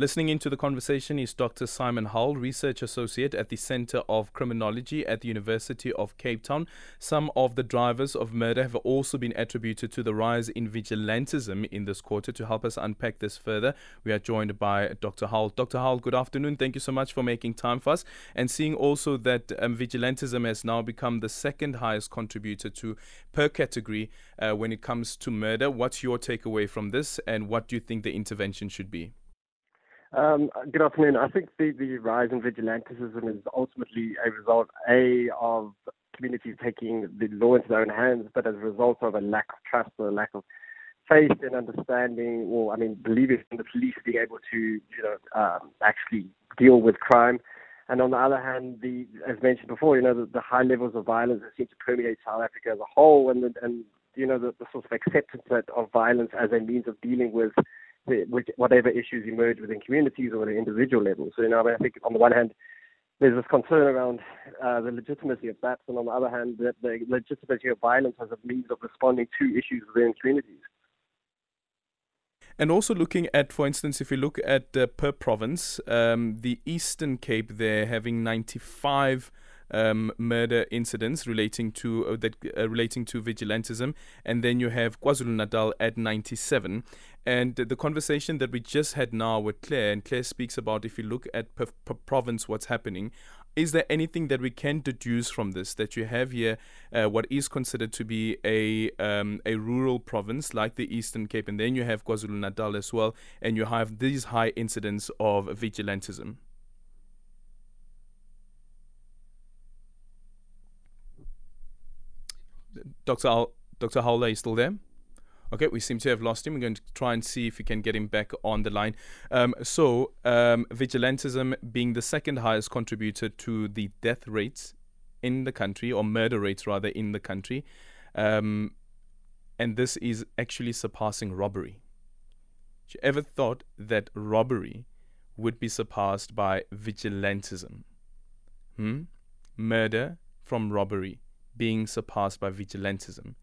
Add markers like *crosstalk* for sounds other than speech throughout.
Listening into the conversation is Dr. Simon Howell, Research Associate at the Center of Criminology at the University of Cape Town. Some of the drivers of murder have also been attributed to the rise in vigilantism in this quarter. To help us unpack this further, we are joined by Dr. Howell. Dr. Howell, good afternoon. Thank you so much for making time for us and seeing also that um, vigilantism has now become the second highest contributor to per category uh, when it comes to murder. What's your takeaway from this and what do you think the intervention should be? Um, good afternoon. I think the, the rise in vigilantism is ultimately a result, A, of communities taking the law into their own hands, but as a result of a lack of trust or a lack of faith and understanding, or I mean, believing in the police being able to, you know, um, actually deal with crime. And on the other hand, the as mentioned before, you know, the, the high levels of violence that seem to permeate South Africa as a whole, and and you know, the, the sort of acceptance of violence as a means of dealing with whatever issues emerge within communities or at an individual level. So, you know, I, mean, I think on the one hand, there's this concern around uh, the legitimacy of that, and on the other hand, that the legitimacy of violence as a means of responding to issues within communities. And also looking at, for instance, if you look at uh, per province, um, the Eastern Cape, they're having 95 um, murder incidents relating to uh, that uh, relating to vigilantism, and then you have KwaZulu Natal at 97. And the conversation that we just had now with Claire, and Claire speaks about if you look at per, per province what's happening, is there anything that we can deduce from this? That you have here uh, what is considered to be a um, a rural province like the Eastern Cape and then you have KwaZulu Natal as well and you have these high incidents of vigilantism Dr. Al- Dr. Are you still there? Okay, we seem to have lost him. We're going to try and see if we can get him back on the line. Um, so, um, vigilantism being the second highest contributor to the death rates in the country, or murder rates rather, in the country. Um, and this is actually surpassing robbery. Have you ever thought that robbery would be surpassed by vigilantism? Hmm? Murder from robbery being surpassed by vigilantism.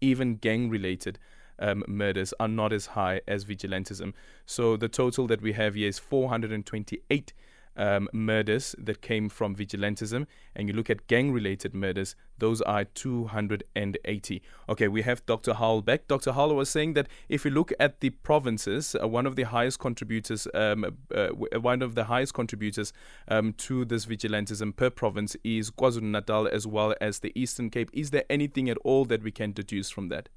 Even gang related um, murders are not as high as vigilantism. So the total that we have here is 428 um, murders that came from vigilantism, and you look at gang related murders, those are 280. Okay, we have Dr. Howell back. Dr. Howell was saying that if you look at the provinces, uh, one of the highest contributors, um, uh, one of the highest contributors um, to this vigilantism per province is KwaZulu Natal as well as the Eastern Cape. Is there anything at all that we can deduce from that?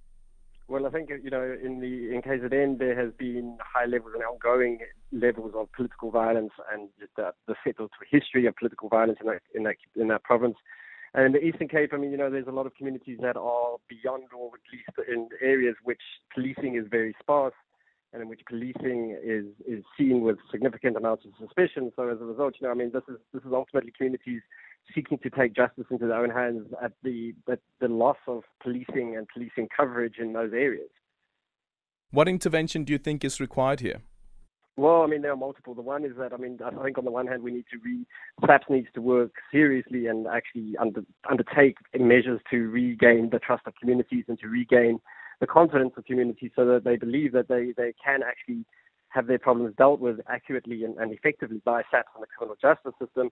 Well, I think you know in the in KZN there has been high levels and ongoing levels of political violence and the, the settled history of political violence in that in that in that province. And in the Eastern Cape, I mean, you know, there's a lot of communities that are beyond, or at least in areas which policing is very sparse and in which policing is is seen with significant amounts of suspicion. So as a result, you know, I mean, this is this is ultimately communities seeking to take justice into their own hands at the at the loss of policing and policing coverage in those areas. What intervention do you think is required here? Well, I mean, there are multiple. The one is that, I mean, I think on the one hand, we need to re, SAPS needs to work seriously and actually under, undertake measures to regain the trust of communities and to regain the confidence of communities so that they believe that they, they can actually have their problems dealt with accurately and, and effectively by SAPS and the criminal justice system.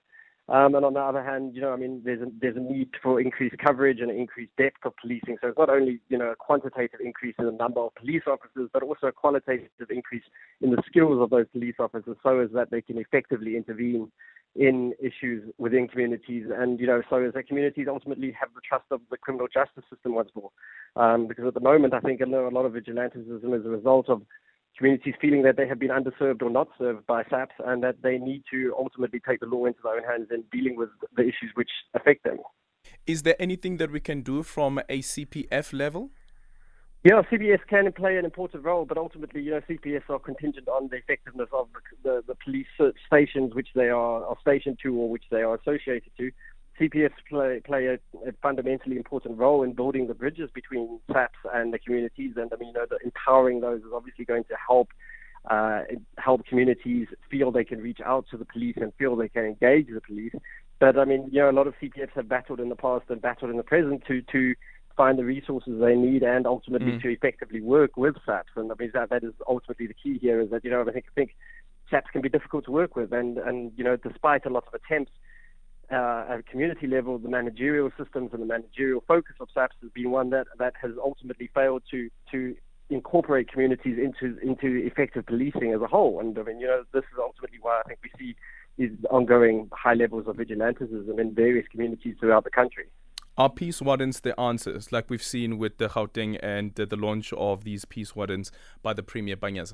Um, and on the other hand, you know, I mean, there's a, there's a need for increased coverage and increased depth of policing. So it's not only, you know, a quantitative increase in the number of police officers, but also a qualitative increase in the skills of those police officers so as that they can effectively intervene in issues within communities and, you know, so as that communities ultimately have the trust of the criminal justice system once more. Um, because at the moment, I think a lot of vigilantism is a result of communities feeling that they have been underserved or not served by SAPS and that they need to ultimately take the law into their own hands in dealing with the issues which affect them. Is there anything that we can do from a CPF level? Yeah, CPF can play an important role, but ultimately, you know, CPF are contingent on the effectiveness of the, the, the police stations which they are, are stationed to or which they are associated to. CPF play, play a, a, fundamentally important role in building the bridges between SAPS and the communities. And I mean, you know, the empowering those is obviously going to help uh, help communities feel they can reach out to the police and feel they can engage the police. But I mean, you know, a lot of CPFs have battled in the past and battled in the present to to find the resources they need and ultimately mm. to effectively work with SAPS. And I mean, that that is ultimately the key here. Is that you know, I think I think SAPS can be difficult to work with, and and you know, despite a lot of attempts uh, at a community level, the managerial systems and the managerial focus of SAPS has been one that that has ultimately failed to to incorporate communities into into effective policing as a whole. And I mean, you know, this is ultimately why I think we see these ongoing high levels of vigilantism in various communities throughout the country. Are peace wardens the answers, like we've seen with the Gauteng and the, the launch of these peace wardens by the Premier Panyaza?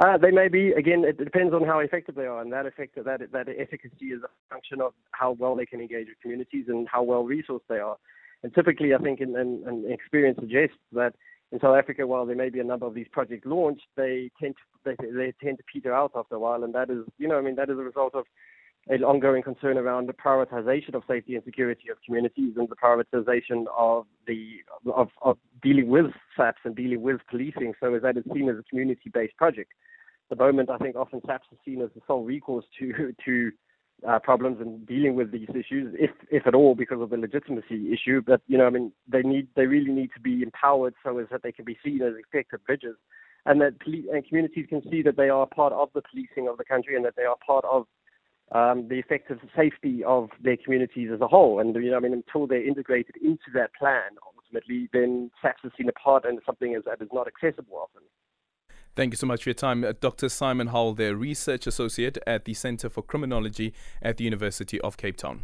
Uh, they may be. Again, it depends on how effective they are, and that effect, that that efficacy is a function of how well they can engage with communities and how well resourced they are. And typically, I think, and, and experience suggests that in South Africa, while there may be a number of these projects launched, they tend to they, they tend to peter out after a while, and that is, you know, I mean, that is a result of an ongoing concern around the prioritization of safety and security of communities and the prioritization of the of, of dealing with SAPS and dealing with policing, so as it's seen as a community-based project. The moment I think often SAPS is seen as the sole recourse to *laughs* to uh, problems and dealing with these issues, if if at all, because of the legitimacy issue. But you know, I mean, they need they really need to be empowered so as that they can be seen as effective bridges, and that poli- and communities can see that they are part of the policing of the country and that they are part of um, the effective safety of their communities as a whole. And you know, I mean, until they're integrated into that plan, ultimately, then SAPS is seen apart and something is, that is not accessible often. Thank you so much for your time. Uh, Dr. Simon Howell, their Research Associate at the Center for Criminology at the University of Cape Town.